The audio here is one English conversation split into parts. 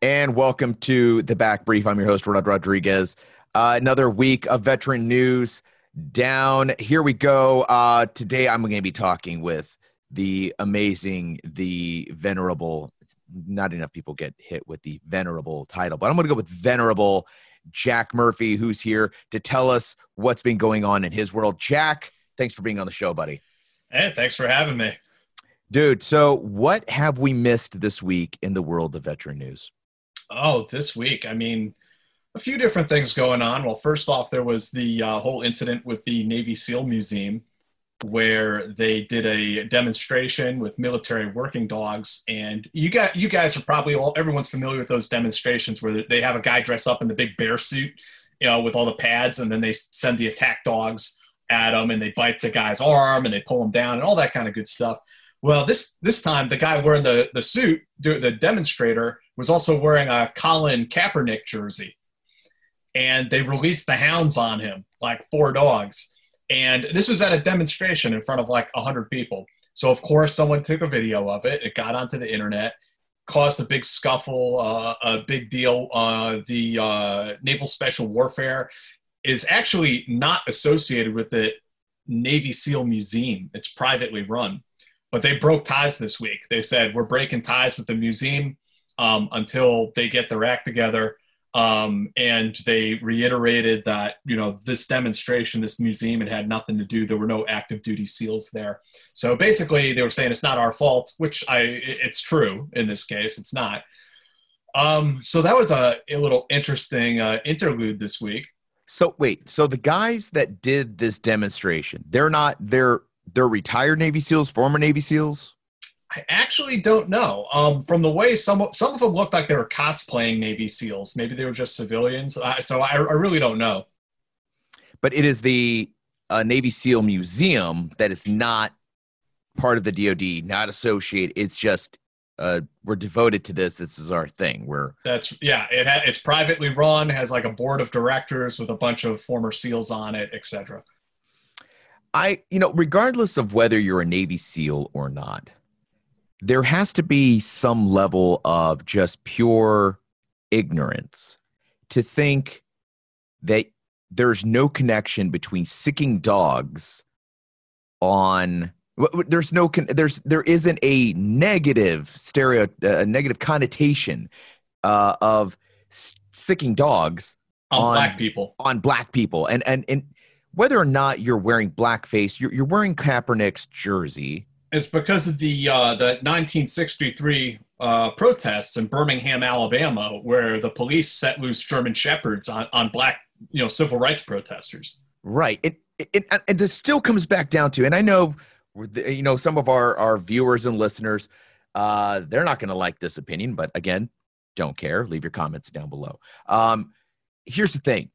And welcome to the back brief. I'm your host, Rod Rodriguez. Uh, another week of veteran news down. Here we go. Uh, today, I'm going to be talking with the amazing, the venerable. Not enough people get hit with the venerable title, but I'm going to go with venerable Jack Murphy, who's here to tell us what's been going on in his world. Jack, thanks for being on the show, buddy. Hey, thanks for having me. Dude, so what have we missed this week in the world of veteran news? Oh, this week. I mean, a few different things going on. Well, first off, there was the uh, whole incident with the Navy SEAL Museum where they did a demonstration with military working dogs and you got you guys are probably all everyone's familiar with those demonstrations where they have a guy dress up in the big bear suit you know with all the pads and then they send the attack dogs at him and they bite the guy's arm and they pull him down and all that kind of good stuff well this this time the guy wearing the the suit the demonstrator was also wearing a Colin Kaepernick jersey. And they released the hounds on him, like four dogs. And this was at a demonstration in front of like 100 people. So, of course, someone took a video of it. It got onto the internet, caused a big scuffle, uh, a big deal. Uh, the uh, Naval Special Warfare is actually not associated with the Navy SEAL Museum, it's privately run. But they broke ties this week. They said, We're breaking ties with the museum um, until they get their act together. Um, and they reiterated that you know this demonstration, this museum, it had nothing to do. There were no active duty SEALs there. So basically, they were saying it's not our fault, which I it's true in this case. It's not. Um, so that was a, a little interesting uh, interlude this week. So wait, so the guys that did this demonstration, they're not they're they're retired Navy SEALs, former Navy SEALs. I actually don't know. Um, from the way some some of them looked like they were cosplaying Navy SEALs. Maybe they were just civilians. So I, I, really don't know. But it is the uh, Navy SEAL Museum that is not part of the DoD, not associated. It's just uh, we're devoted to this. This is our thing. We're that's yeah. It ha- it's privately run. Has like a board of directors with a bunch of former SEALs on it, etc. I you know regardless of whether you're a Navy SEAL or not there has to be some level of just pure ignorance to think that there's no connection between sicking dogs on there's no there's there isn't a negative stereo a negative connotation uh, of sicking dogs on, on, black people. on black people. And and and whether or not you're wearing blackface you're, you're wearing Kaepernick's jersey it's because of the uh, the 1963 uh, protests in Birmingham, Alabama, where the police set loose German shepherds on, on black, you know, civil rights protesters. Right. It, it, and this still comes back down to, and I know, you know, some of our, our viewers and listeners, uh, they're not going to like this opinion, but again, don't care. Leave your comments down below. Um, here's the thing.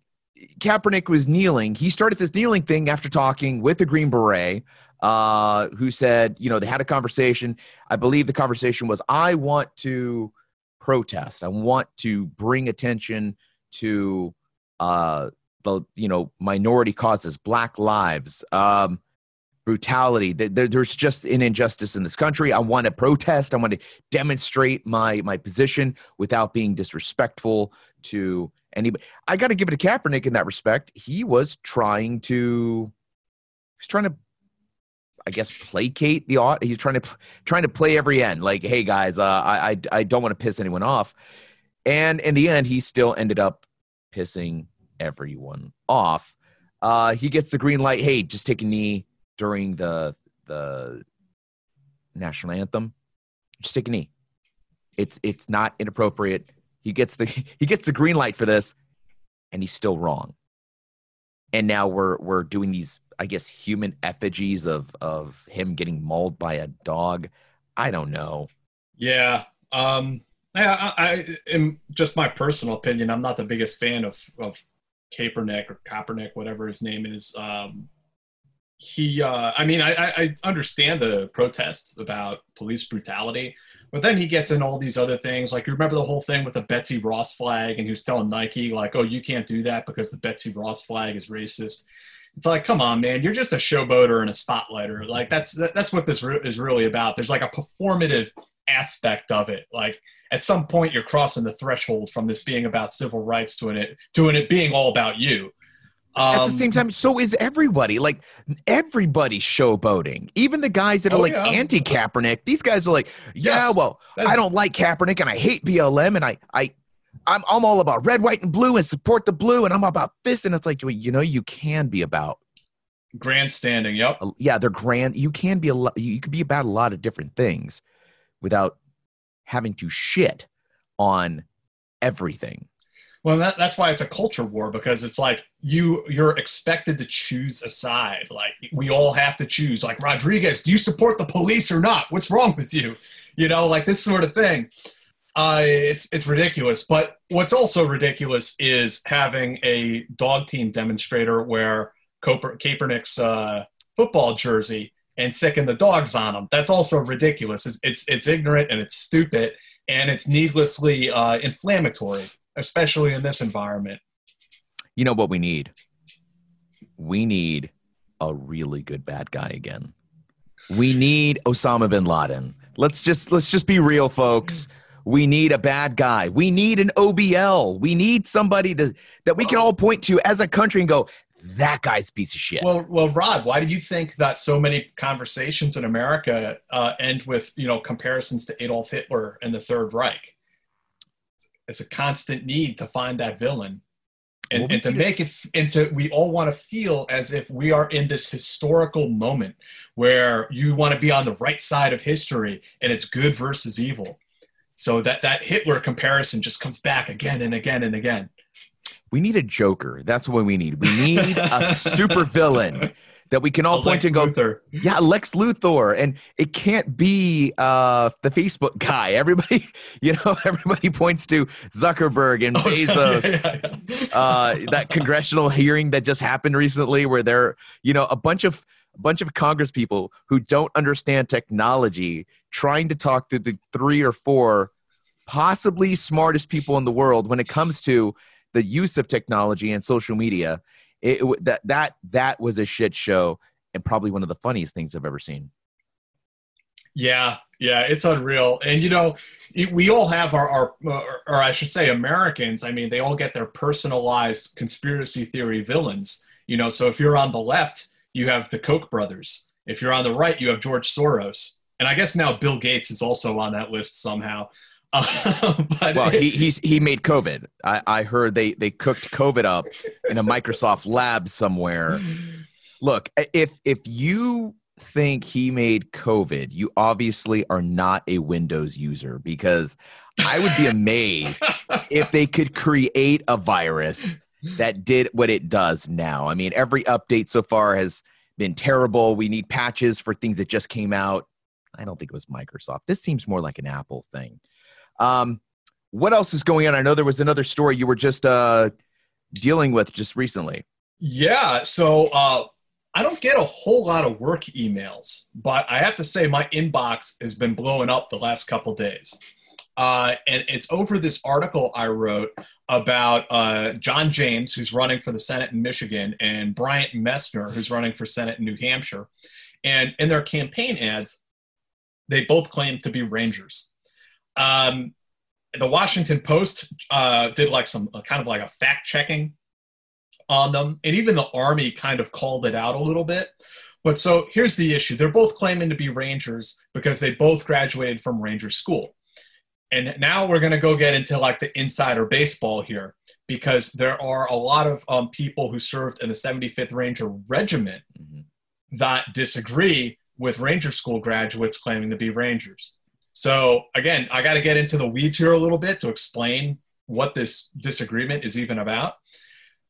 Kaepernick was kneeling. He started this kneeling thing after talking with the Green Beret uh, who said, you know, they had a conversation. I believe the conversation was, I want to protest. I want to bring attention to uh, the, you know, minority causes, Black lives, um, brutality. There, there's just an injustice in this country. I want to protest. I want to demonstrate my my position without being disrespectful to anybody. I got to give it to Kaepernick in that respect. He was trying to he's trying to I guess placate the he's trying to trying to play every end like hey guys uh, I, I I don't want to piss anyone off. And in the end he still ended up pissing everyone off. Uh he gets the green light hey just take a knee during the the national anthem. Just take a knee. It's it's not inappropriate. He gets the he gets the green light for this and he's still wrong and now we're we're doing these i guess human effigies of of him getting mauled by a dog i don't know Yeah. Um, I, I, I, in just my personal opinion, I'm not the biggest fan of, of Kaepernick or Kaepernick, whatever his name is. Um, he, uh, I mean, I I understand the protests about police brutality, but then he gets in all these other things. Like, you remember the whole thing with the Betsy Ross flag, and he was telling Nike, like, oh, you can't do that because the Betsy Ross flag is racist. It's like, come on, man, you're just a showboater and a spotlighter. Like, that's that, that's what this re- is really about. There's like a performative aspect of it. Like, at some point, you're crossing the threshold from this being about civil rights to it to it being all about you. At Um, the same time so is everybody like everybody's showboating even the guys that are Oh, like yeah. anti Kaepernick these guys are like yeah Yes. well i don't like Kaepernick and i hate blm and i i I'm, I'm all about red white and blue and support the blue and i'm about this and it's like well, you know you can be about grandstanding. Yep. yeah they're grand you can be a lot you could be about a lot of different things without having to shit on everything Well, that, that's why it's a culture war because it's like you you're expected to choose a side. Like we all have to choose. Like Rodriguez, do you support the police or not? What's wrong with you? You know, like this sort of thing. Uh, it's it's ridiculous. But what's also ridiculous is having a dog team demonstrator wear Coper, Kaepernick's uh, football jersey and sicken the dogs on them. That's also ridiculous. It's it's, it's ignorant and it's stupid and it's needlessly uh, inflammatory especially in this environment. you know what we need? We need a really good bad guy again. We need osama bin laden. Let's just let's just be real folks. We need a bad guy. We need an obl we need somebody to that we can all point to as a country and go that guy's a piece of shit. Well, well, Rod, why do you think that so many conversations in America uh, end with you know comparisons to Adolf Hitler and the Third Reich? It's a constant need to find that villain, and, and to make it into we all want to feel as if we are in this historical moment where you want to be on the right side of history, and it's good versus evil. So that that Hitler comparison just comes back again and again and again. we need a joker that's what we need we need a super villain that we can all A point to and go Luthor. Yeah, Lex Luthor, and it can't be uh, the Facebook guy. Everybody, you know, everybody points to Zuckerberg and Bezos. yeah, yeah, yeah. Uh, that congressional hearing that just happened recently, where they're, you know, a bunch of a bunch of Congress people who don't understand technology, trying to talk to the three or four possibly smartest people in the world when it comes to the use of technology and social media. It, it- that that that was a shit show and probably one of the funniest things I've ever seen. Yeah, yeah, it's unreal. And you know, it- we all have our, our, or, or I should say, Americans. I mean, they all get their personalized conspiracy theory villains. You know, so if you're on the left, you have the Koch brothers. If you're on the right, you have George Soros. And I guess now Bill Gates is also on that list somehow. Well, he he's he made COVID. I, I heard they they cooked COVID up in a Microsoft lab somewhere. Look, if if you think he made COVID, you obviously are not a Windows user because I would be amazed if they could create a virus that did what it does now. I mean, every update so far has been terrible. We need patches for things that just came out. I don't think it was Microsoft. This seems more like an Apple thing. Um, what else is going on? I know there was another story you were just uh, dealing with just recently. Yeah, so uh, I don't get a whole lot of work emails, but I have to say my inbox has been blowing up the last couple days. Uh, and it's over this article I wrote about uh, John James, who's running for the Senate in Michigan, and Bryant Messner, who's running for Senate in New Hampshire. And in their campaign ads, they both claim to be Rangers. Um, the Washington Post uh, did like some kind of like a fact checking on them, and even the Army kind of called it out a little bit. But so here's the issue they're both claiming to be Rangers because they both graduated from Ranger School. And now we're going to go get into like the insider baseball here because there are a lot of um, people who served in the 75th Ranger Regiment Mhm. that disagree with Ranger School graduates claiming to be Rangers. So again, I got to get into the weeds here a little bit to explain what this disagreement is even about.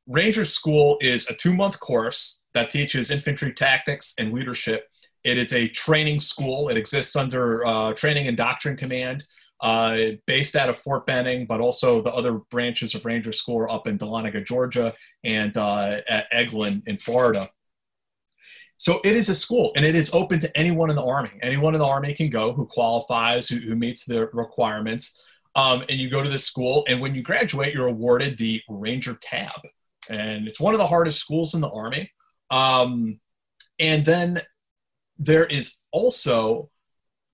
Ranger School is a two month course that teaches infantry tactics and leadership. It is a training school. It exists under uh, Training and Doctrine Command, uh, based out of Fort Benning, but also the other branches of Ranger School are up in Dahlonega, Georgia, and uh, at Eglin in Florida. So it is a school, and it is open to anyone in the Army. Anyone in the Army can go who qualifies, who, who meets the requirements. Um, and you go to this school, and when you graduate, you're awarded the Ranger tab. And it's one of the hardest schools in the Army. Um, and then there is also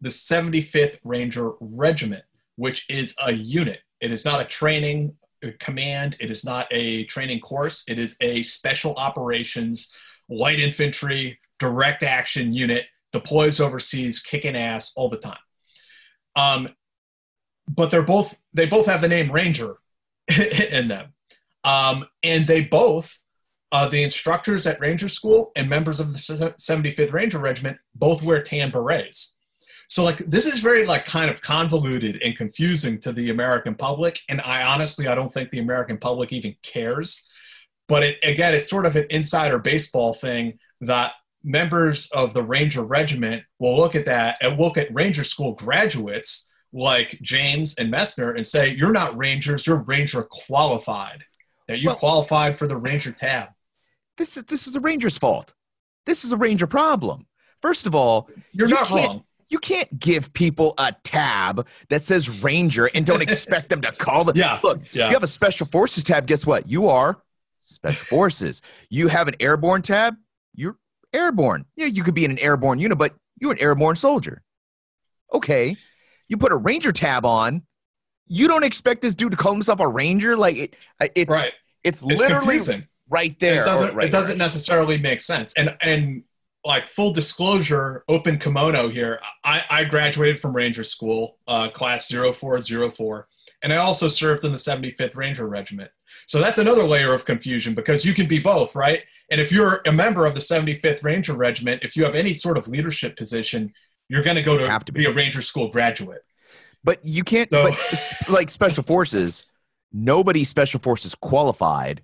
the 75th Ranger Regiment, which is a unit. It is not a training uh, command, it is not a training course, it is a special operations light infantry direct action unit deploys overseas kicking ass all the time. Um, but they're both they both have the name ranger in them. Um, and they both uh, the instructors at ranger school and members of the 75th ranger regiment both wear tan berets. So like this is very like kind of convoluted and confusing to the american public. And i honestly i don't think the american public even cares but it, again, it's sort of an insider baseball thing that members of the Ranger Regiment will look at that and look at Ranger School graduates like James and Messner and say, "You're not Rangers. You're Ranger qualified. That you Well- qualified for the Ranger tab." This is this is the Rangers' fault. This is a Ranger problem. First of all, You're You not can't- wrong. you can't give people a tab that says Ranger and don't expect them to call them. Yeah, Look, yeah. you have a Special Forces tab. Guess what? You are Special Forces. You have an Airborne tab. You're airborne. Yeah, you could be in an airborne unit, but you're an airborne soldier. Okay. You put a Ranger tab on. You don't expect this dude to call himself a Ranger. Like it, it's Right. it's It's literally confusing. right there. it doesn't right it doesn't there. necessarily make sense and and like full disclosure open kimono here i i graduated from ranger school uh, class 0404 and i also served in the 75th ranger regiment so that's another layer of confusion because you can be both right and if you're a member of the 75th ranger regiment if you have any sort of leadership position you're going to go to, Have to be. be. a ranger school graduate But you can't. So- but like Special Forces, nobody Special Forces qualified,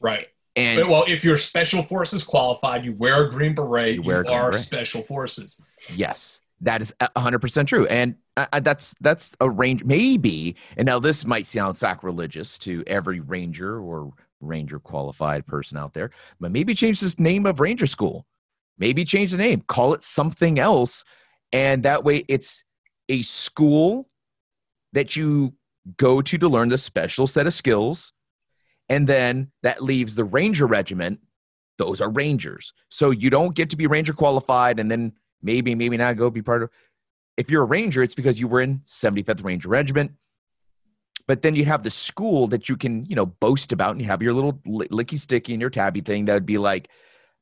right and But, well if you're special forces qualified you wear a green beret You you, a green are beret. special forces Yes, that is a hundred percent true, and uh, that's that's a range maybe. And now this might sound sacrilegious to every ranger or ranger qualified person out there, but maybe change this name of Ranger School. Maybe change the name, call it something else, and that way it's a school that you go to to learn the special set of skills, and then that leaves the Ranger Regiment. Those are Rangers, so you don't get to be Ranger qualified, and then maybe maybe not go be part of if you're a ranger it's because you were in 75th ranger regiment. But then you have the school that you can you know boast about and you have your little licky sticky and your tabby thing that would be like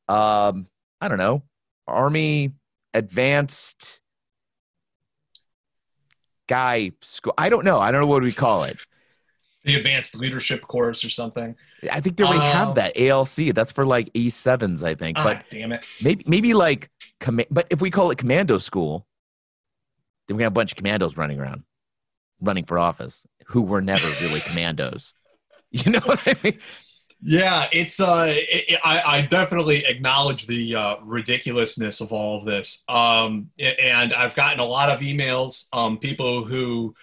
um i don't know army advanced guy school i don't know. I don't know what we call it. The advanced leadership course or something. i think they already Um, have that alc that's for like e7s i think. But ah, damn it. maybe maybe like command but if we call it commando school then we have a bunch of commandos running around running for office who were never really commandos you know what i mean Yeah, it's uh, it- I, I definitely acknowledge the uh, ridiculousness of all of this. Um, and I've gotten a lot of emails, um, people who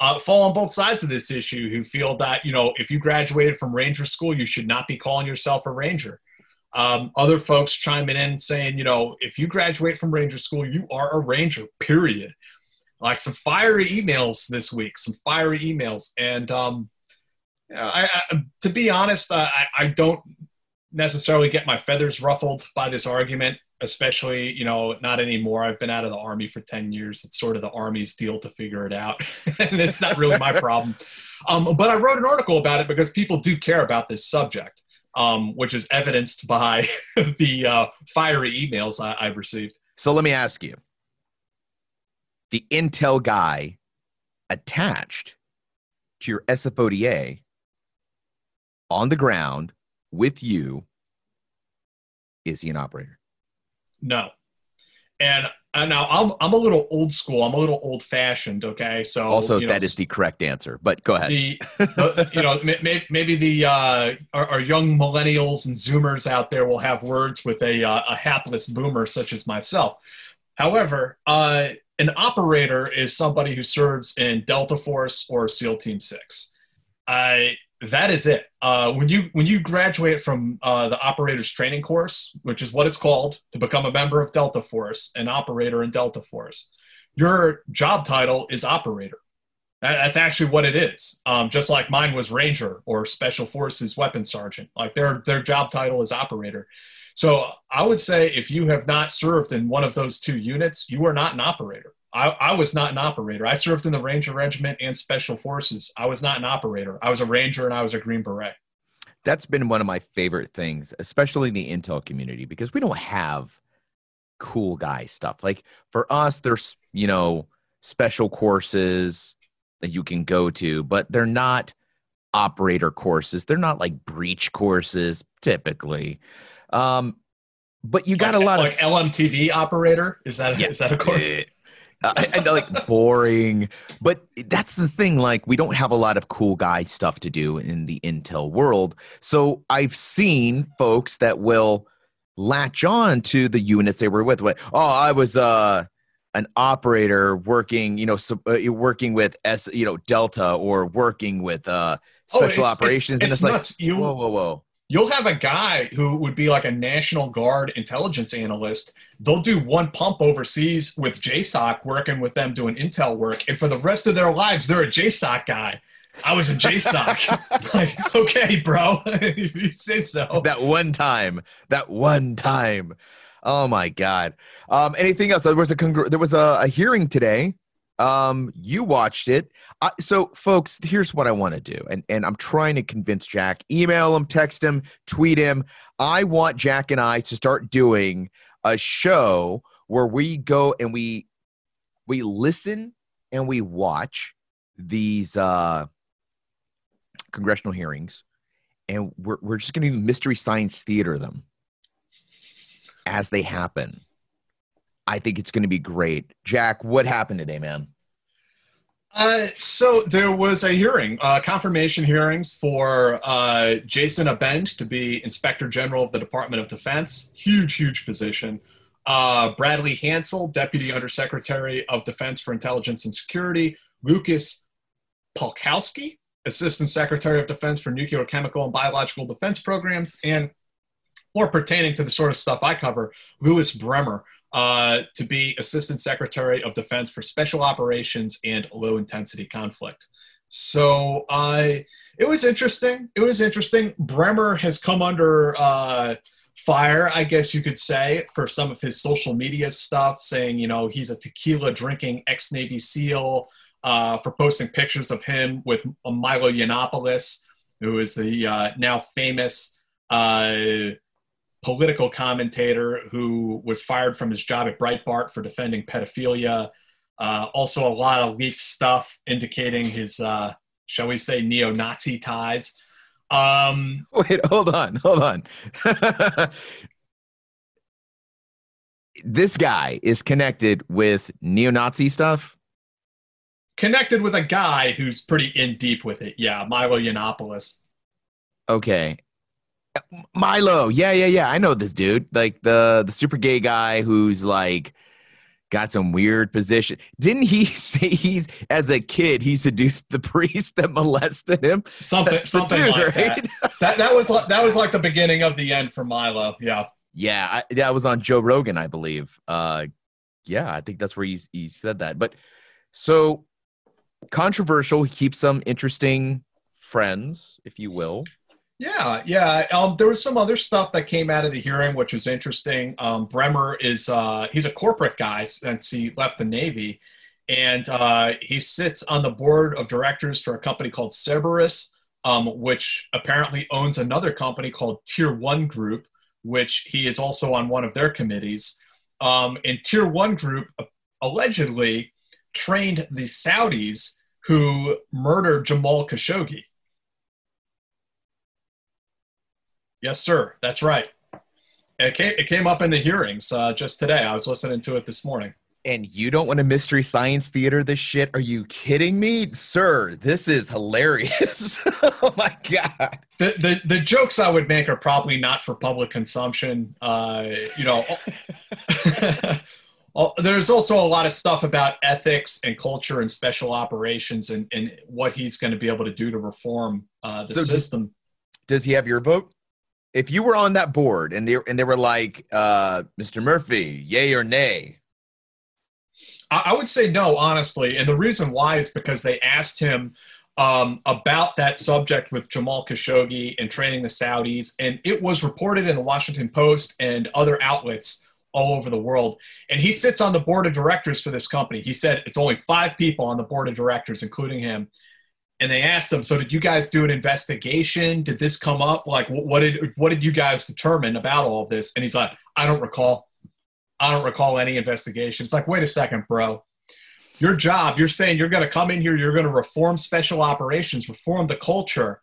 uh, fall on both sides of this issue, who feel that you know if you graduated from Ranger school, you should not be calling yourself a Ranger. Um, other folks chiming in saying, you know, if you graduate from Ranger school, you are a Ranger. Period. Like some fiery emails this week, some fiery emails, and um, I, I, to be honest, I, I- don't necessarily get my feathers ruffled by this argument, especially, you know, not anymore. I've been out of the Army for 10 years. It's sort of the Army's deal to figure it out. and it's not really my problem. Um, but I wrote an article about it because people do care about this subject. um, which is evidenced by the uh, fiery emails I, I've received. So let me ask you the Intel guy attached to your SFODA on the ground with you, is he an operator? No. And uh, now I'm I'm a little old school. I'm a little old fashioned. Okay, so Also, you know, that is the correct answer, but go ahead. the, the you know may, may, maybe the uh, our, our young millennials and Zoomers out there will have words with a uh, a hapless boomer such as myself. However, uh, an operator is somebody who serves in Delta Force or SEAL Team Six. I that is it. Uh, when you when you graduate from uh, the operators training course, which is what it's called to become a member of Delta Force, an operator in Delta Force, your job title is operator. That- That's actually what it is. Um, just like mine was ranger or special forces weapons sergeant. Like their their job title is operator. So I would say if you have not served in one of those two units, you are not an operator. I, I was not an operator. I served in the Ranger Regiment and Special Forces. I was not an operator. I was a Ranger and I was a Green Beret. That's been one of my favorite things, especially in the Intel community, because we don't have cool guy stuff. Like for us, there's, you know, special courses that you can go to, but they're not operator courses. They're not like breach courses typically. Um, but you got a lot like of LMTV operator. Is that Yeah. is that a course? I, I like boring, but that's the thing. Like, we don't have a lot of cool guy stuff to do in the Intel world. So I've seen folks that will latch on to the units they were with. Like, oh, I was uh, an operator working, you know, so, uh, working with S, you know, Delta or working with uh, Oh, special it's- operations, it's- and it's it's like, nuts. You- whoa, whoa, whoa. You'll have a guy who would be like a National Guard intelligence analyst. They'll do one pump overseas with JSOC, working with them doing intel work, and for the rest of their lives, they're a JSOC guy. I was a JSOC. like, okay, bro, if you say so. that one time that one time oh my god um anything else there was a congr- there was a, a hearing today um you watched it. Uh, so folks here's what i want to do and and i'm trying to convince jack. Email him text him tweet him. I want jack and i to start doing a show where we go and we we listen and we watch these uh congressional hearings and we're, we're just going to mystery science theater them as they happen i think it's going to be great jack what happened today man Uh, so there was a hearing, uh, confirmation hearings for uh, Jason Abend to be Inspector General of the Department of Defense. Huge, huge position. Uh, Bradley Hansell, Deputy Undersecretary of Defense for Intelligence and Security. Lucas Polkowski, Assistant Secretary of Defense for Nuclear, Chemical, and Biological Defense Programs. And more pertaining to the sort of stuff I cover, Louis Bremer, uh, to be Assistant Secretary of Defense for Special Operations and Low Intensity Conflict. So uh, it was interesting. It was interesting. Bremer has come under uh, fire, I guess you could say, for some of his social media stuff, saying, you know, he's a tequila drinking ex Navy SEAL, uh, for posting pictures of him with Milo Yiannopoulos, who is the uh, now famous. Political commentator who was fired from his job at Breitbart for defending pedophilia. Uh, also, a lot of leaked stuff indicating his, uh, shall we say, neo Nazi ties. Um, wait hold on hold on this guy is connected with neo-nazi stuff connected with a guy who's pretty in deep with it. Yeah, Milo Yiannopoulos. okay milo yeah yeah yeah i know this dude like the the super gay guy who's like got some weird position didn't he say he's as a kid he seduced the priest that molested him Something, That's something dude, like right? that. that. That was like, that was like the beginning of the end for Milo. Yeah. Yeah, I, that was on Joe Rogan, I believe. Uh, yeah, I think that's where he he said that. But so controversial. He keeps some interesting friends, if you will. Yeah, yeah. Um, there was some other stuff that came out of the hearing, which was interesting. Um, Bremer is uh, he's a corporate guy since he left the Navy, and uh, he sits on the board of directors for a company called Cerberus. um, which apparently owns another company called Tier One Group, which he is also on one of their committees. Um, and Tier One Group uh, allegedly trained the Saudis who murdered Jamal Khashoggi. Yes, sir. That's right. It came, it came up in the hearings uh, just today. I was listening to it this morning. And you don't want a mystery science theater this shit? Are you kidding me? Sir, this is hilarious. oh my god. The, the the jokes I would make are probably not for public consumption. Uh, you know, there's also a lot of stuff about ethics and culture and special operations and, and what he's going to be able to do to reform uh, the so system. Does, does he have your vote? If you were on that board and they and they were like, uh, Mr. Murphy, yay or nay, I would say no, honestly. And the reason why is because they asked him um, about that subject with Jamal Khashoggi and training the Saudis. And it was reported in the Washington Post and other outlets all over the world. And he sits on the board of directors for this company. He said it's only five people on the board of directors, including him. And they asked him, "So did you guys do an investigation? Did this come up? Like, what did what did you guys determine about all of this?" And he's like, "I don't recall. I don't recall any investigation. It's like, wait a second, bro. Your job, you're saying you're going to come in here, you're going to reform special operations, reform the culture,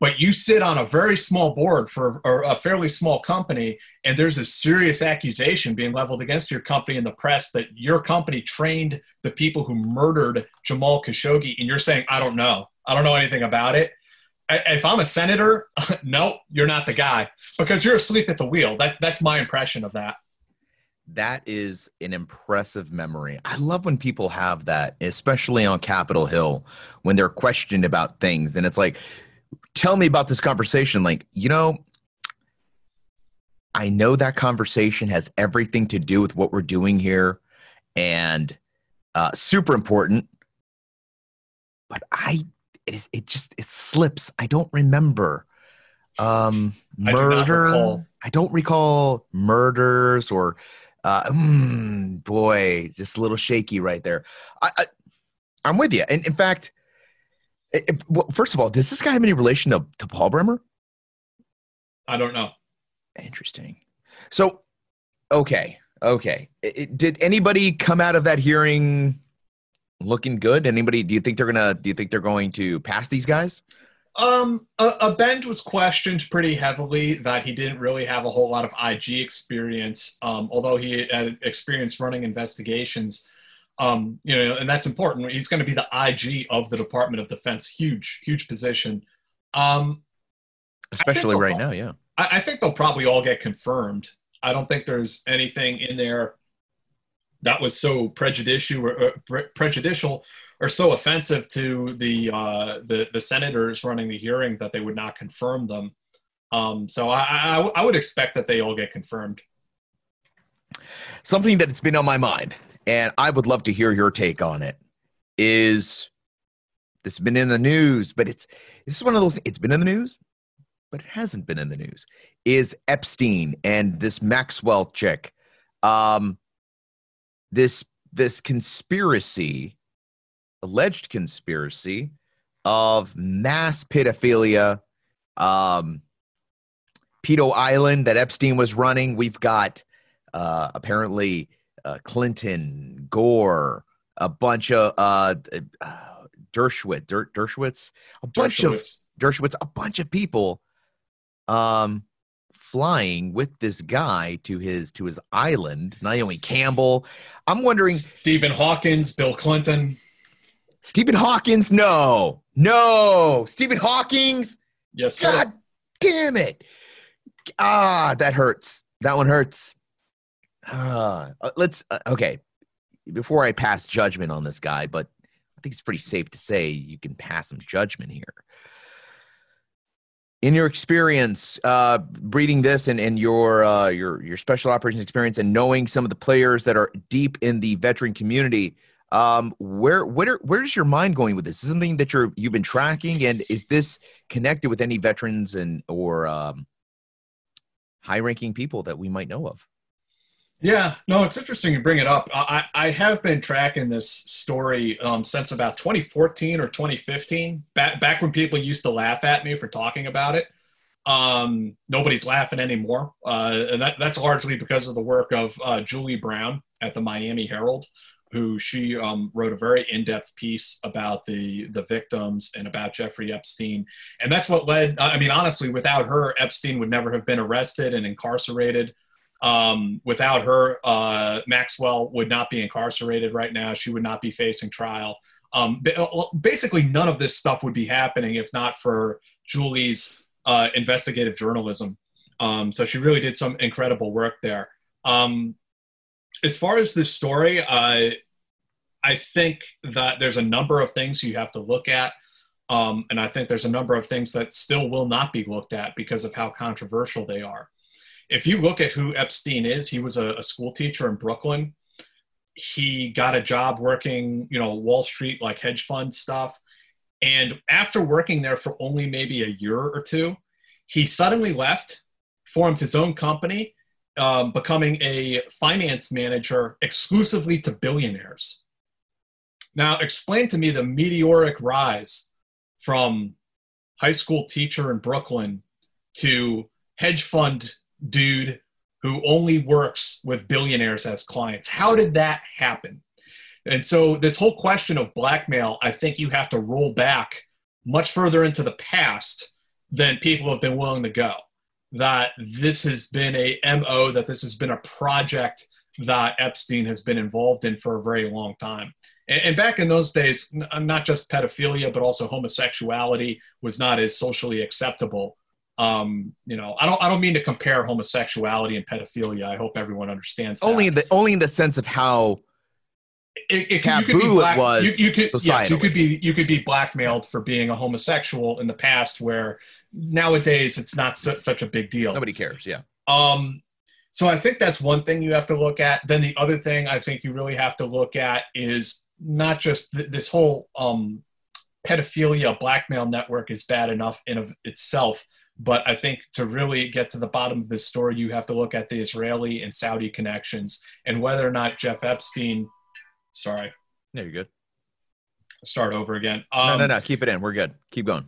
but you sit on a very small board for a fairly small company, and there's a serious accusation being leveled against your company in the press that your company trained the people who murdered Jamal Khashoggi, and you're saying, I don't know. I don't know anything about it if I'm a senator, no, you're not the guy because you're asleep at the wheel. That that's my impression of that that is an impressive memory. I love when people have that, especially on Capitol Hill when they're questioned about things. And it's like, tell me about this conversation. Like, you know, I know that conversation has everything to do with what we're doing here and uh, super important. But I, it, it just, it slips. I don't remember um murder I, do I don't recall murders or uh, mm, boy, just a little shaky right there. I, I am with you. And in fact, if, well, first of all, does this guy have any relation to, to Paul Bremer? I don't know. Interesting. So, okay, okay. It, did anybody come out of that hearing looking good? Anybody? Do you think they're gonna? Do you think they're going to pass these guys? Um, a, Abend was questioned pretty heavily that he didn't really have a whole lot of IG experience, um, although he had experience running investigations. Um, you know, and that's important. He's going to be the IG of the Department of Defense. Huge, huge position. Um, Especially right now, yeah. I, I think they'll probably all get confirmed. I don't think there's anything in there that was so prejudicial or, or prejudicial are so offensive to the uh, the, the senators running the hearing that they would not confirm them. Um, so I, I, I would expect that they all get confirmed. Something that's been on my mind, and I would love to hear your take on it, is this been in the news, but it's this is one of those. It's been in the news, but it hasn't been in the news. Is Epstein and this Maxwell chick, um, this this conspiracy alleged conspiracy of mass pedophilia, um, pedo island that Epstein was running. We've got uh, apparently uh, Clinton, Gore, a bunch of uh, uh, Dershowitz, Der- Dershowitz, a bunch Dershowitz. of Dershowitz, a bunch of people um, flying with this guy to his to his island. Naomi Campbell. I'm wondering. Stephen Hawkins, Bill Clinton. Stephen Hawkins, no, no, Stephen Hawkins. Yes, sir. God damn it. Ah, that hurts. That one hurts. Uh, let's, uh, okay. Before I pass judgment on this guy, but I think it's pretty safe to say you can pass some judgment here. In your experience, uh, breeding this and, and your, uh, your, your special operations experience and knowing some of the players that are deep in the veteran community, um, where where where's your mind going with this? Is something that you're you've been tracking, and is this connected with any veterans and or um, high-ranking people that we might know of? Yeah, no, it's interesting you bring it up. I, I have been tracking this story um, since about 2014 or 2015, back, back when people used to laugh at me for talking about it. Um, nobody's laughing anymore. Uh, and that, that's largely because of the work of uh, Julie Brown at the Miami Herald, who she um, wrote a very in-depth piece about the the victims and about Jeffrey Epstein. And that's what led. I mean, honestly, without her, Epstein would never have been arrested and incarcerated. Um, without her, uh, Maxwell would not be incarcerated right now. She would not be facing trial. Um, uh, basically, none of this stuff would be happening if not for Julie's uh, investigative journalism. Um, so she really did some incredible work there. Um, as far as this story, uh, I think that there's a number of things you have to look at. Um, and I think there's a number of things that still will not be looked at because of how controversial they are if you look at who Epstein is, he was a, a school teacher in Brooklyn. He got a job working, you know, Wall Street like hedge fund stuff. And after working there for only maybe a year or two, he suddenly left, formed his own company, um, becoming a finance manager exclusively to billionaires. Now, explain to me the meteoric rise from high school teacher in Brooklyn to hedge fund dude who only works with billionaires as clients. How did that happen? And so, this whole question of blackmail, I think you have to roll back much further into the past than people have been willing to go. That this has been a MO, that this has been a project that Epstein has been involved in for a very long time. And, back in those days, not just pedophilia, but also homosexuality was not as socially acceptable um you know i don't i don't mean to compare homosexuality and pedophilia. I hope everyone understands that. only in the only in the sense of how it, it, taboo you black, it was you, you could yes you could be you could be blackmailed for being a homosexual in the past where nowadays it's not su- such a big deal. Nobody cares yeah. Um so i think that's one thing you have to look at. Then the other thing i think you really have to look at is not just th- this whole um pedophilia blackmail network is bad enough in of itself but I think to really get to the bottom of this story, you have to look at the Israeli and Saudi connections and whether or not Jeff Epstein. Sorry. No, you're good. Start over again. Um, no, no, no. Keep it in. We're good. Keep going.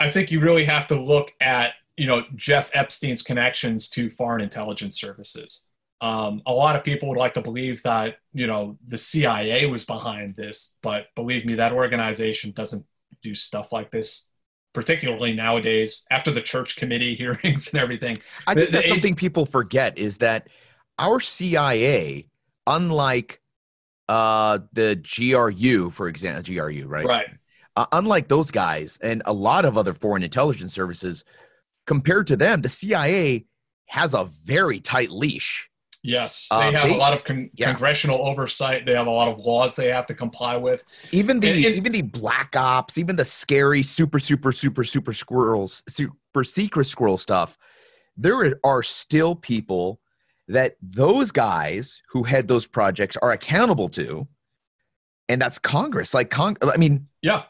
I think you really have to look at you know Jeff Epstein's connections to foreign intelligence services. Um, a lot of people would like to believe that you know the CIA was behind this, but believe me, that organization doesn't do stuff like this particularly nowadays after the church committee hearings and everything. I think the, that's the, something people forget is that our CIA, unlike uh, the GRU, for example, GRU, right? Right. Uh, unlike those guys and a lot of other foreign intelligence services, compared to them, the CIA has a very tight leash. Yes, they uh, have they, a lot of con- yeah. congressional oversight. They have a lot of laws they have to comply with. Even the and, and, even the black ops, even the scary super super super super squirrels, super secret squirrel stuff. There are still people that those guys who head those projects are accountable to, and that's Congress. Like Cong, I mean, yeah,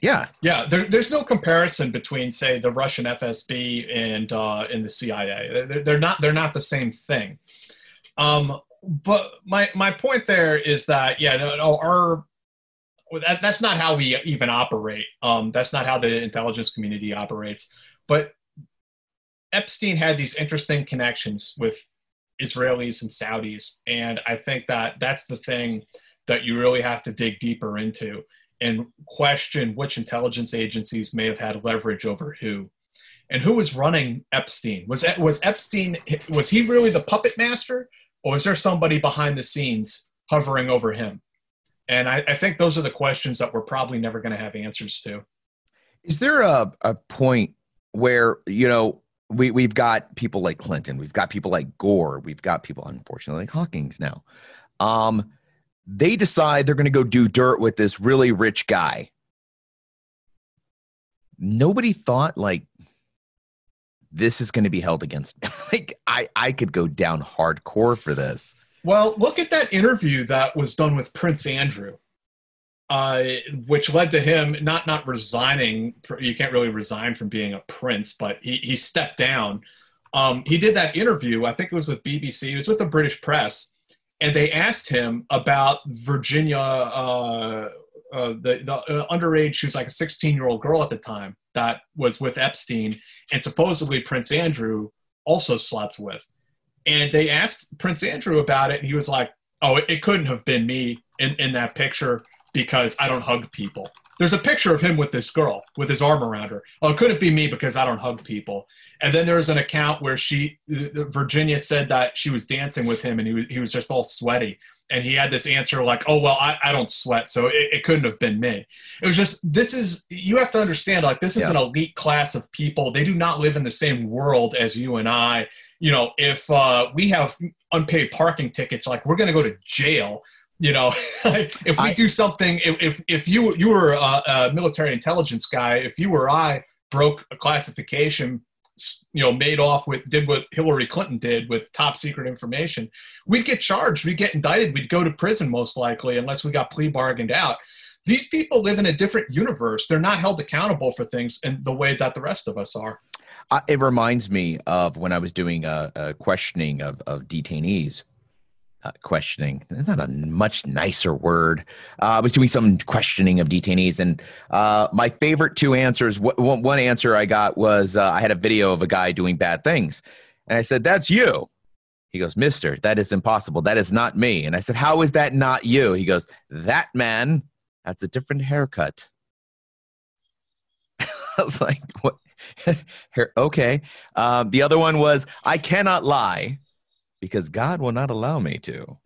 yeah, yeah. There, there's no comparison between, say, the Russian FSB and uh, and the CIA. They're, they're not they're not the same thing. Um, but my my point there is that yeah, no, our that, that's not how we even operate. Um, that's not how the intelligence community operates. But Epstein had these interesting connections with Israelis and Saudis, and I think that that's the thing that you really have to dig deeper into and question which intelligence agencies may have had leverage over who and who was running Epstein? Was was Epstein was he really the puppet master, or is there somebody behind the scenes hovering over him? And I, I think those are the questions that we're probably never going to have answers to. Is there a, a point where, you know, we, we've got people like Clinton, we've got people like Gore, we've got people, unfortunately, like Hawkins now. Um, they decide they're going to go do dirt with this really rich guy. Nobody thought, like, this is going to be held against like i i could go down hardcore for this well look at that interview that was done with prince andrew uh, which led to him not not resigning you can't really resign from being a prince but he, he stepped down Um, he did that interview. I think it was with BBC. It was with the British press, and they asked him about Virginia, uh, uh, the the uh, underage. She was like a 16 year old girl at the time that was with Epstein, and supposedly Prince Andrew also slept with. And they asked Prince Andrew about it, and he was like, "Oh, it, it couldn't have been me in in that picture because I don't hug people." There's a picture of him with this girl with his arm around her. Oh, it couldn't be me because I don't hug people. And then there was an account where she, Virginia, said that she was dancing with him and he was, he was just all sweaty. And he had this answer like, "Oh well, I, I don't sweat, so it, it couldn't have been me." It was just this is you have to understand like this is Yeah. an elite class of people. They do not live in the same world as you and I. You know, if uh, we have unpaid parking tickets, like we're going to go to jail. You know, if we I- do something, if if, you you were a, a military intelligence guy, if you or I broke a classification, you know, made off with did what Hillary Clinton did with top secret information, we'd get charged, we'd get indicted, we'd go to prison most likely, unless we got plea bargained out. These people live in a different universe. They're not held accountable for things in the way that the rest of us are. I, it reminds me of when I was doing a, a questioning of, of detainees. Uh, questioning. That's not a much nicer word. Uh, was doing some questioning of detainees, and uh, my favorite two answers. One, one answer I got was uh, I had a video of a guy doing bad things, and I said, "That's you." He goes, "Mister, that is impossible. That is not me." And I said, "How is that not you?" He goes, "That man, that's a different haircut." I was like, "What?" Okay. Um, the other one was, "I cannot lie." Because God will not allow me to.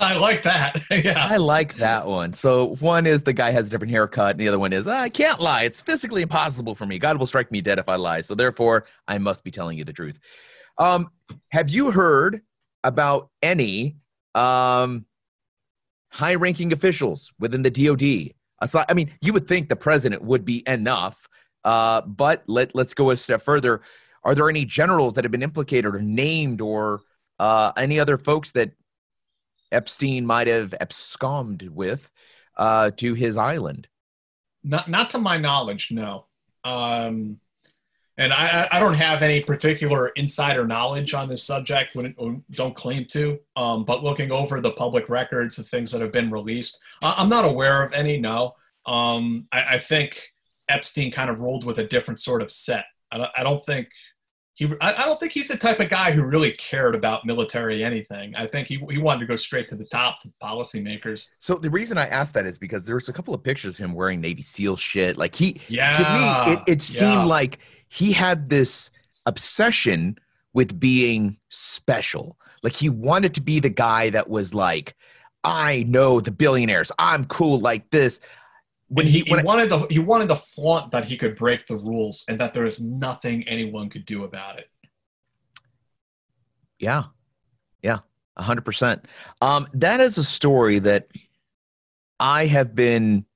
I like that. yeah. I like that one. So one is the guy has a different haircut, and the other one is I can't lie. It's physically impossible for me. God will strike me dead if I lie. So therefore, I must be telling you the truth. Um, have you heard about any um, high-ranking officials within the DoD? Aside, I mean, you would think the president would be enough, uh, but let let's go a step further. Are there any generals that have been implicated or named, or uh, any other folks that Epstein might have absconded with uh, to his island. Not not to my knowledge, no. Um, and I, I don't have any particular insider knowledge on this subject. Wouldn't, don't claim to. Um, but looking over the public records, the things that have been released, I, I'm not aware of any. No. Um, I, I think Epstein kind of rolled with a different sort of set. I I don't think he. I, I don't think he's the type of guy who really cared about military anything. I think he he wanted to go straight to the top to the policymakers. So the reason I asked that is because there's a couple of pictures of him wearing Navy SEAL shit. Like he, Yeah. to me, it, it seemed yeah. like he had this obsession with being special. Like he wanted to be the guy that was like, I know the billionaires. I'm cool like this. When he, he, when he wanted to he wanted to flaunt that he could break the rules and that there is nothing anyone could do about it. Yeah. Yeah. A hundred percent. Um, that is a story that I have been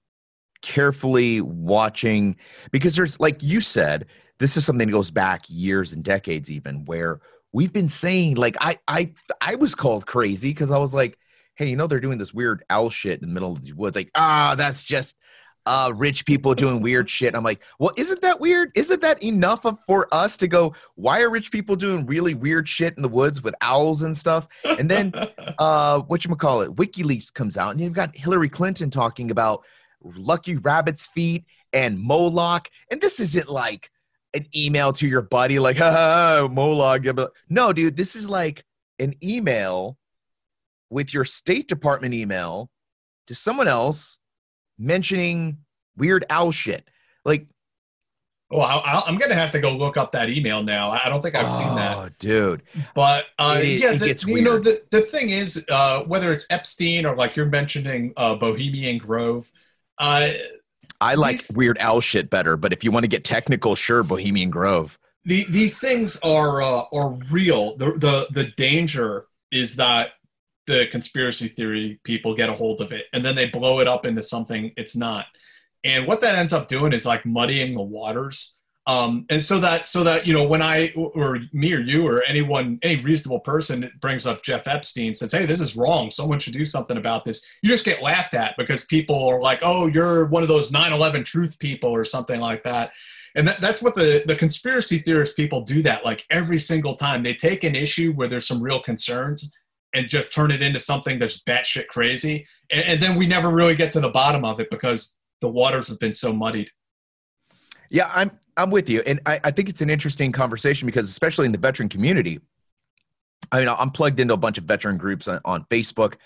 carefully watching because there's like you said, this is something that goes back years and decades even where we've been saying like I I I was called crazy because I was like, hey, you know, they're doing this weird owl shit in the middle of the woods. Like, ah, that's just uh rich people doing weird shit. I'm like, well, isn't that weird? Isn't that enough of, for us to go, why are rich people doing really weird shit in the woods with owls and stuff? And then uh what you call it wikileaks comes out and you've got hillary clinton talking about lucky rabbit's feet and moloch and this isn't like an email to your buddy like ha moloch no dude this is like an email with your state department email to someone else mentioning weird owl shit like well, I, I'm gonna have to go look up that email now. I don't think I've seen that. oh, dude But uh, It- yeah, the, you know the the thing is, uh, whether it's Epstein or like you're mentioning uh, Bohemian Grove, uh, i like These- weird owl shit better but if you want to get technical sure bohemian grove the, these things are uh, are real. The, the the danger is that the conspiracy theory people get a hold of it and then they blow it up into something it's not. And what that ends up doing is like muddying the waters. Um, and so that so that you know when I or me or you or anyone any reasonable person brings up Jeff Epstein says hey this is wrong someone should do something about this you just get laughed at because people are like oh you're one of those 9/11 truth people or something like that And that, that's what the, the conspiracy theorist people do that like every single time. They take an issue where there's some real concerns and just turn it into something that's batshit crazy. And, and then we never really get to the bottom of it because the waters have been so muddied. Yeah, I'm I'm with you, and I, I think it's an interesting conversation because especially in the veteran community, I mean, I'm plugged into a bunch of veteran groups on, on Facebook,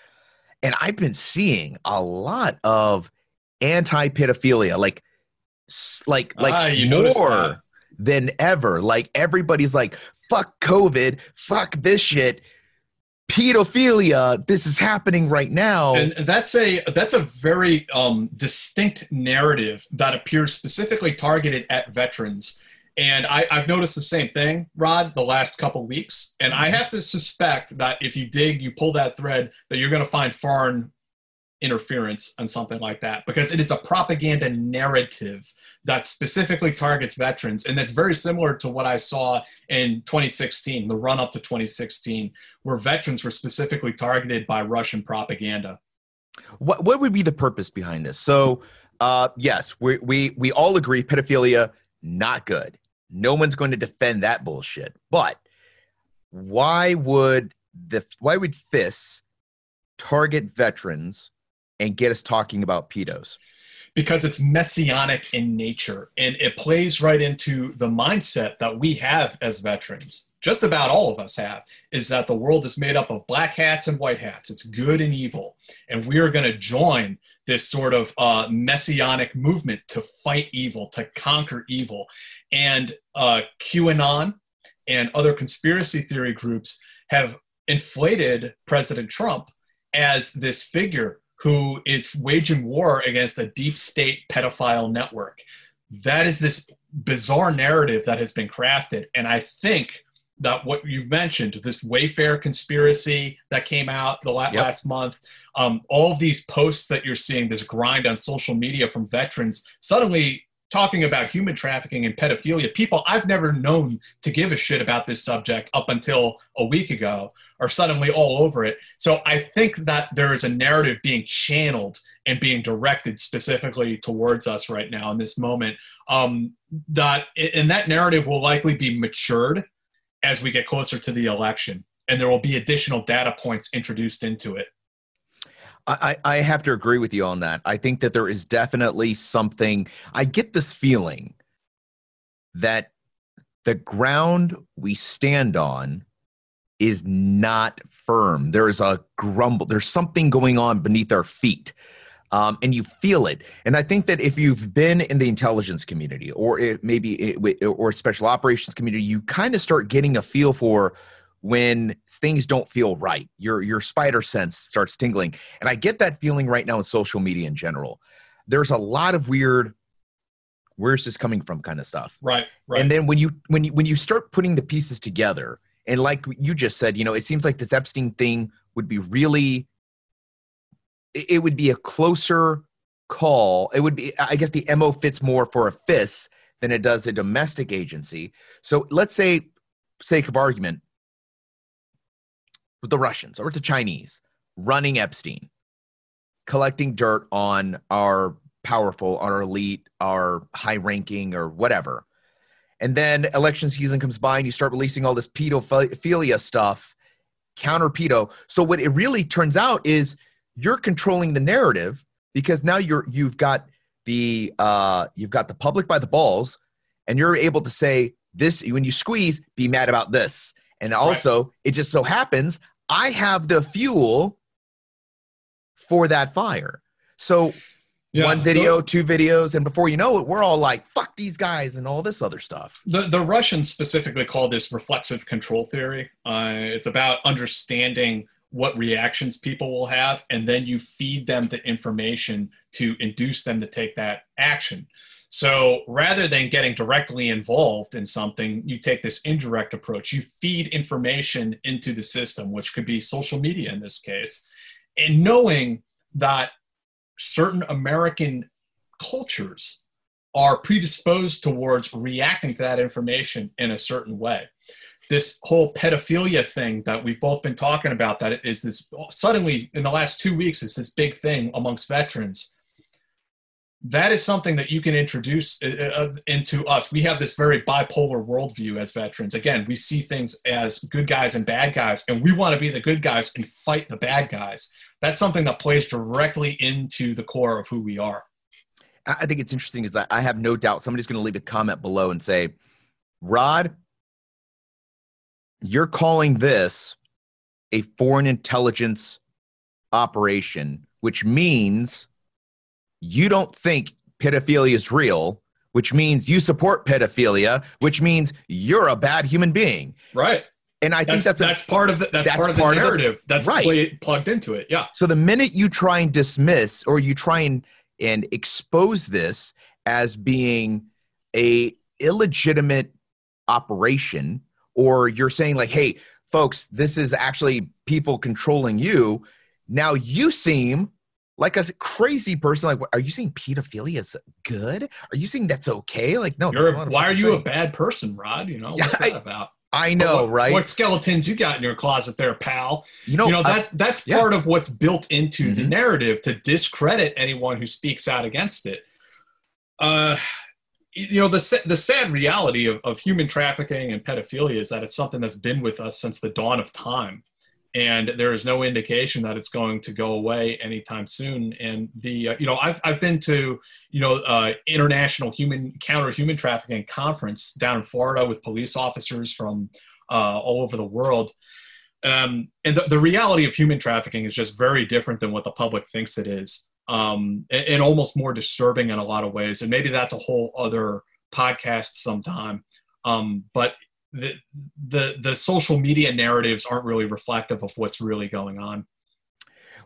and I've been seeing a lot of anti-pedophilia, like like like ah, more than ever. Like everybody's like, "Fuck COVID, fuck this shit." Pedophilia this is happening right now. And that's a that's a very um, distinct narrative that appears specifically targeted at veterans. And I, have noticed the same thing rod the last couple weeks. And i have to suspect that if you dig you pull that thread that you're going to find foreign interference and something like that because it is a propaganda narrative that specifically targets veterans and that's very similar to what i saw in 2016 the run up to 2016 where veterans were specifically targeted by russian propaganda. What, what would be the purpose behind this? So uh, yes we, we, we all agree pedophilia not good. No one's going to defend that bullshit. But why would the why would FIS target veterans and get us talking about pedos? Because it's messianic in nature and it plays right into the mindset that we have as veterans. Just about all of us have is that the world is made up of black hats and white hats. It's good and evil. And we are going to join this sort of uh, messianic movement to fight evil, to conquer evil. And uh, QAnon and other conspiracy theory groups have inflated President Trump as this figure who is waging war against a deep state pedophile network. That is this bizarre narrative that has been crafted. And I think that what you've mentioned, this Wayfair conspiracy that came out the last, yep. last month, um, all of these posts that you're seeing, this grind on social media from veterans, suddenly talking about human trafficking and pedophilia, people I've never known to give a shit about this subject up until a week ago are suddenly all over it. So I think that there is a narrative being channeled and being directed specifically towards us right now in this moment. Um, that and that narrative will likely be matured as we get closer to the election, and there will be additional data points introduced into it. I, I have to agree with you on that. I think that there is definitely something. I get this feeling that the ground we stand on is not firm. There is a grumble. There's something going on beneath our feet. Um, and you feel it. And I think that if you've been in the intelligence community or it, maybe it, or special operations community, you kind of start getting a feel for when things don't feel right. Your your spider sense starts tingling. And I get that feeling right now in social media in general. There's a lot of weird where's this coming from kind of stuff. Right, right. And then when you when you when you start putting the pieces together, and like you just said, you know, it seems like this Epstein thing would be really it would be a closer call. It would be I guess the MO fits more for a FIS than it does a domestic agency. So let's say sake of argument with the Russians or with the Chinese running Epstein, collecting dirt on our powerful, our elite, our high ranking, or whatever. And then election season comes by and you start releasing all this pedophilia stuff, counter pedo. So what it really turns out is you're controlling the narrative because now you're you've got the uh you've got the public by the balls and you're able to say this when you squeeze be mad about this and also right. it just so happens I have the fuel for that fire. So yeah, one video, the, two videos, and before you know it, we're all like, fuck these guys and all this other stuff. The, the Russians specifically call this reflexive control theory. Uh, it's about understanding what reactions people will have, and then you feed them the information to induce them to take that action. So rather than getting directly involved in something, you take this indirect approach. You feed information into the system, which could be social media in this case, and knowing that certain American cultures are predisposed towards reacting to that information in a certain way. This whole pedophilia thing that we've both been talking about, that is this suddenly in the last two weeks, is this big thing amongst veterans that is something that you can introduce uh, uh, into us. We have this very bipolar worldview as veterans. Again, we see things as good guys and bad guys, and we want to be the good guys and fight the bad guys. That's something that plays directly into the core of who we are. I think it's interesting is I have no doubt somebody's going to leave a comment below and say, Rod, you're calling this a foreign intelligence operation, which means you don't think pedophilia is real, which means you support pedophilia, which means you're a bad human being. Right. And I think that's that's, a, that's part of the that's, that's part of the narrative. Of the, that's right. plugged into it. Yeah. So the minute you try and dismiss or you try and and expose this as being a illegitimate operation, or you're saying like, hey, folks, this is actually people controlling you. Now you seem like a crazy person. Like, are you saying pedophilia is good? Are you saying that's okay? Like, no. A, why are you saying. a bad person, Rod? You know, what's that I, about? I know, what, right? What skeletons you got in your closet there, pal? You know, you know that that's yeah. part of what's built into mm-hmm. the narrative to discredit anyone who speaks out against it. Uh, you know, the the sad reality of, of human trafficking and pedophilia is that it's something that's been with us since the dawn of time and there is no indication that it's going to go away anytime soon. And the uh, you know I've I've been to you know uh, international human counter human trafficking conference down in Florida with police officers from uh, all over the world. Um, and the, the reality of human trafficking is just very different than what the public thinks it is, um, and, and almost more disturbing in a lot of ways. And maybe that's a whole other podcast sometime. Um, but the, the the social media narratives aren't really reflective of what's really going on.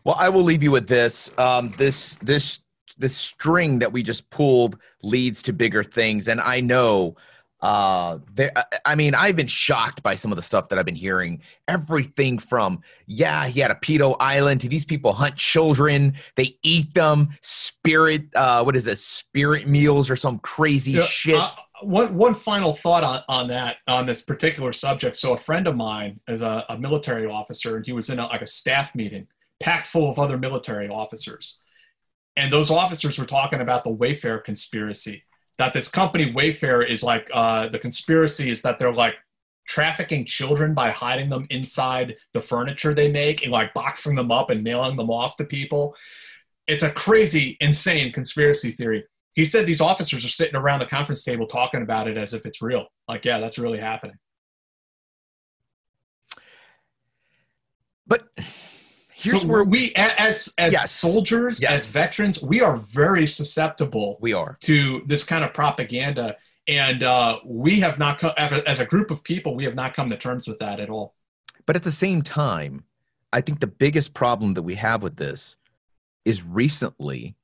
Well, I will leave you with this. Um, this this this string that we just pulled leads to bigger things, and I know. Uh, there, I mean, I've been shocked by some of the stuff that I've been hearing. Everything from, yeah, he had a pedo island to these people hunt children, they eat them, spirit, uh, what is it, spirit meals or some crazy yeah, shit. Uh, one one final thought on, on that on this particular subject. So a friend of mine is a, a military officer, and he was in a, like a staff meeting packed full of other military officers, and those officers were talking about the Wayfair conspiracy. That this company Wayfair is like uh, the conspiracy is that they're like trafficking children by hiding them inside the furniture they make and like boxing them up and mailing them off to people. It's a crazy, insane conspiracy theory he said these officers are sitting around the conference table talking about it as if it's real. Like, yeah, that's really happening. But here's so where we, as as yes. soldiers, yes. as veterans, we are very susceptible. We are to this kind of propaganda, and uh, we have not come as a group of people. We have not come to terms with that at all. But at the same time, I think the biggest problem that we have with this is recently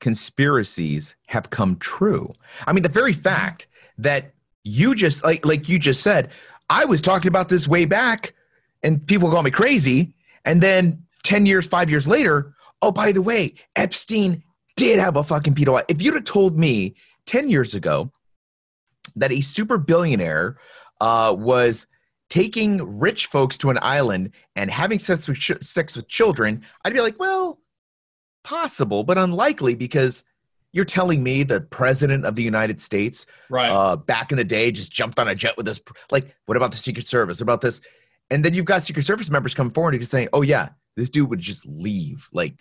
conspiracies have come true. I mean, the very fact that you just like like you just said, I was talking about this way back, and people call me crazy, and then ten years, five years later, oh by the way, Epstein did have a fucking pedo. If you'd have told me ten years ago that a super billionaire uh, was taking rich folks to an island and having sex with sex with children, I'd be like, well, possible, but unlikely because you're telling me the president of the United States, right, uh, back in the day, just jumped on a jet with this. Like, what about the Secret Service? What about this? And then you've got Secret Service members come forward and saying, "Oh yeah, this dude would just leave, like,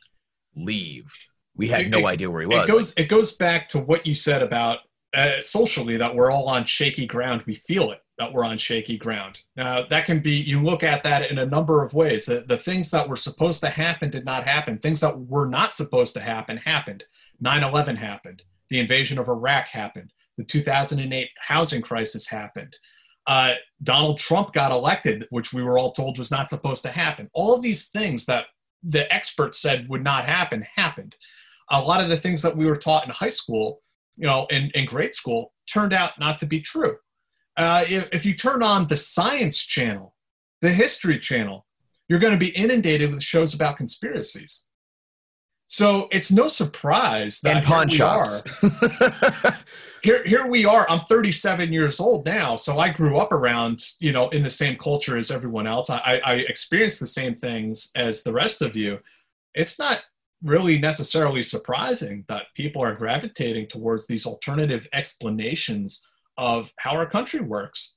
leave. We had it, no it, idea where he was." It goes. It goes back to what you said about uh, socially that we're all on shaky ground. We feel it that we're on shaky ground. Now, that can be, you look at that in a number of ways. The, the things that were supposed to happen did not happen. Things that were not supposed to happen happened. 9 11 happened. The invasion of Iraq happened. The 2008 housing crisis happened. Uh, Donald Trump got elected, which we were all told was not supposed to happen. All of these things that the experts said would not happen happened. A lot of the things that we were taught in high school, you know, in, in grade school, turned out not to be true uh, if, if you turn on the science channel, the history channel, you're going to be inundated with shows about conspiracies. So it's no surprise that and pawn shops. here, here we are. I'm 37 years old now, so I grew up around, you know, in the same culture as everyone else. I, I experienced the same things as the rest of you. It's not really necessarily surprising that people are gravitating towards these alternative explanations of how our country works.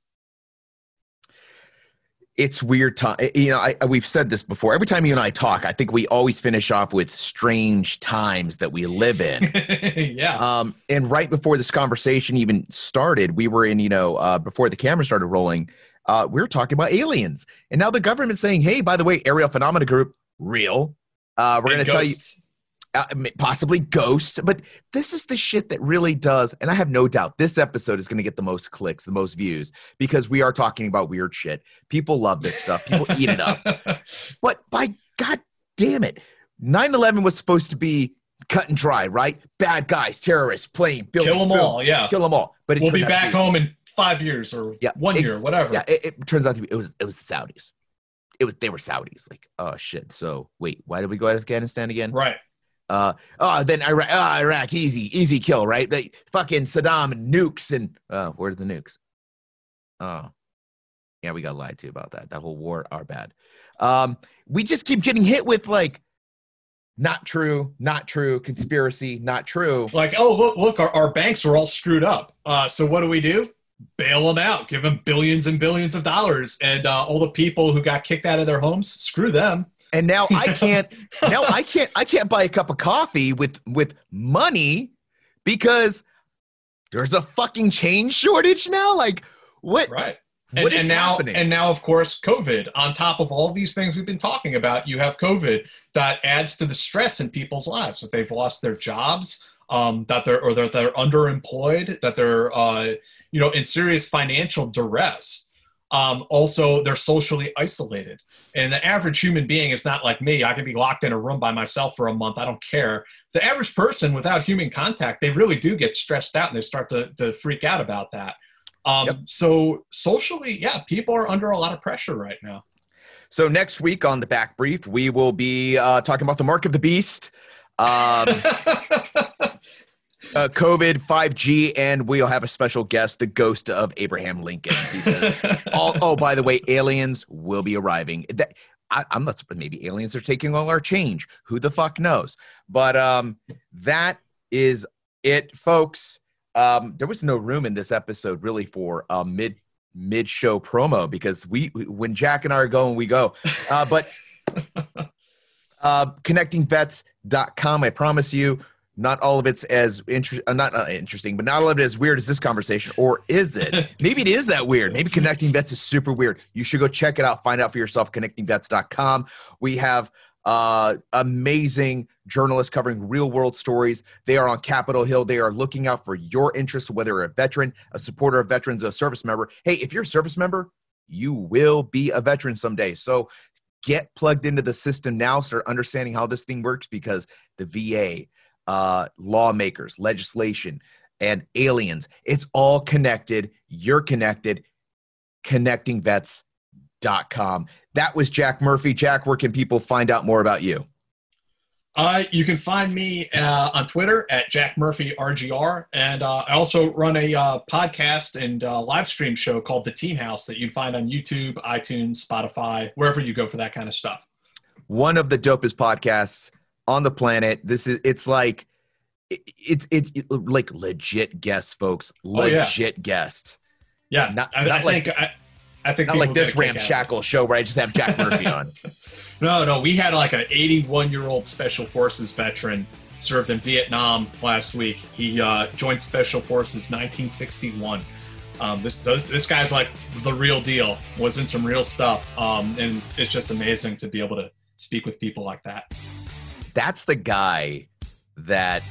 It's weird time. You know, I, we've said this before. Every time you and I talk, I think we always finish off with strange times that we live in. yeah. Um, and right before this conversation even started, we were in, you know, uh, before the camera started rolling, uh, we were talking about aliens. And now the government's saying, hey, by the way, Aerial Phenomena Group, real. Uh, we're going to tell you uh, possibly ghosts but this is the shit that really does and i have no doubt this episode is going to get the most clicks the most views because we are talking about weird shit. People love this stuff. People eat it up. But by god damn it 9-11 was supposed to be cut and dry right? Bad guys terrorists plane, building, kill them boom, all yeah. kill them all but we'll be back be, home in five years or yeah, one year whatever. yeah it, it turns out to be it was it was the saudis. It was they were saudis like oh shit so wait why did we go to afghanistan again? Right uh, oh, then Iraq, oh, Iraq, easy, easy kill, right? They fucking Saddam and nukes and uh, where's the nukes? Oh, yeah, we got lied to about that. That whole war are bad. Um, we just keep getting hit with like, not true, not true, conspiracy, not true. Like, oh look, look, our, our banks were all screwed up. Uh, so what do we do? Bail them out, give them billions and billions of dollars, and uh, all the people who got kicked out of their homes, screw them and now I can't now I can't I can't buy a cup of coffee with with money because there's a fucking change shortage now. Like what? Right. And, and, now, happening? and now, of course, COVID. On top of all these things we've been talking about, you have COVID that adds to the stress in people's lives that they've lost their jobs, um, that they're or that they're underemployed, that they're uh, you know in serious financial duress. Um, also, they're socially isolated. And the average human being is not like me. I can be locked in a room by myself for a month. I don't care. The average person without human contact, they really do get stressed out and they start to, to freak out about that. Um, yep. So, socially, yeah, people are under a lot of pressure right now. So, next week on the back brief, we will be uh, talking about the mark of the beast. Um, uh, COVID, 5G, and we'll have a special guest, the ghost of Abraham Lincoln. all, oh, by the way, aliens will be arriving. That, I, am not. Maybe aliens are taking all our change. Who the fuck knows? But um, that is it, folks. Um, there was no room in this episode really for a mid mid show promo because we when Jack and I are going, we go. Uh, but uh, connectingvets.com. I promise you not all of it's as inter- uh, not uh, interesting, but not all of it as weird as this conversation. Or is it? Maybe it is that weird. Maybe connecting vets is super weird. You should go check it out. Find out for yourself. Connectingvets.com. We have uh, amazing journalists covering real world stories. They are on Capitol Hill. They are looking out for your interests, whether you're a veteran, a supporter of veterans, a service member. Hey, if you're a service member, you will be a veteran someday. So get plugged into the system now. Start understanding how this thing works because the VA uh, lawmakers, legislation, and aliens. It's all connected. You're connected. ConnectingVets.com. That was Jack Murphy. Jack, where can people find out more about you? Uh, you can find me uh, on Twitter at Jack Murphy RGR, and uh, I also run a uh, podcast and uh, live stream show called The Team House that you can find on YouTube, iTunes, Spotify, wherever you go for that kind of stuff. One of the dopest podcasts on the planet. This is it's like it's it's it, like legit guest, folks. Legit oh, yeah. guest. Yeah, not, I, not I like, think I, I think not like this ramshackle show where I just have Jack Murphy on. no, no, we had like an 81 year old special forces veteran served in Vietnam last week. He uh, joined special forces 1961. Um, this, this this guy's like the real deal. Was in some real stuff, um, and it's just amazing to be able to speak with people like that that's the guy that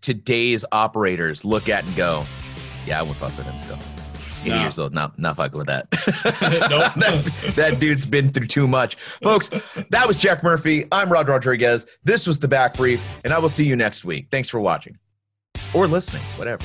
today's operators look at and go, yeah, I would fuck with him still. 80 no. years old, not not fucking with that. nope. that. That dude's been through too much. Folks, that was Jack Murphy. I'm Rod Rodriguez. This was the back brief, and I will see you next week. Thanks for watching. Or listening, whatever.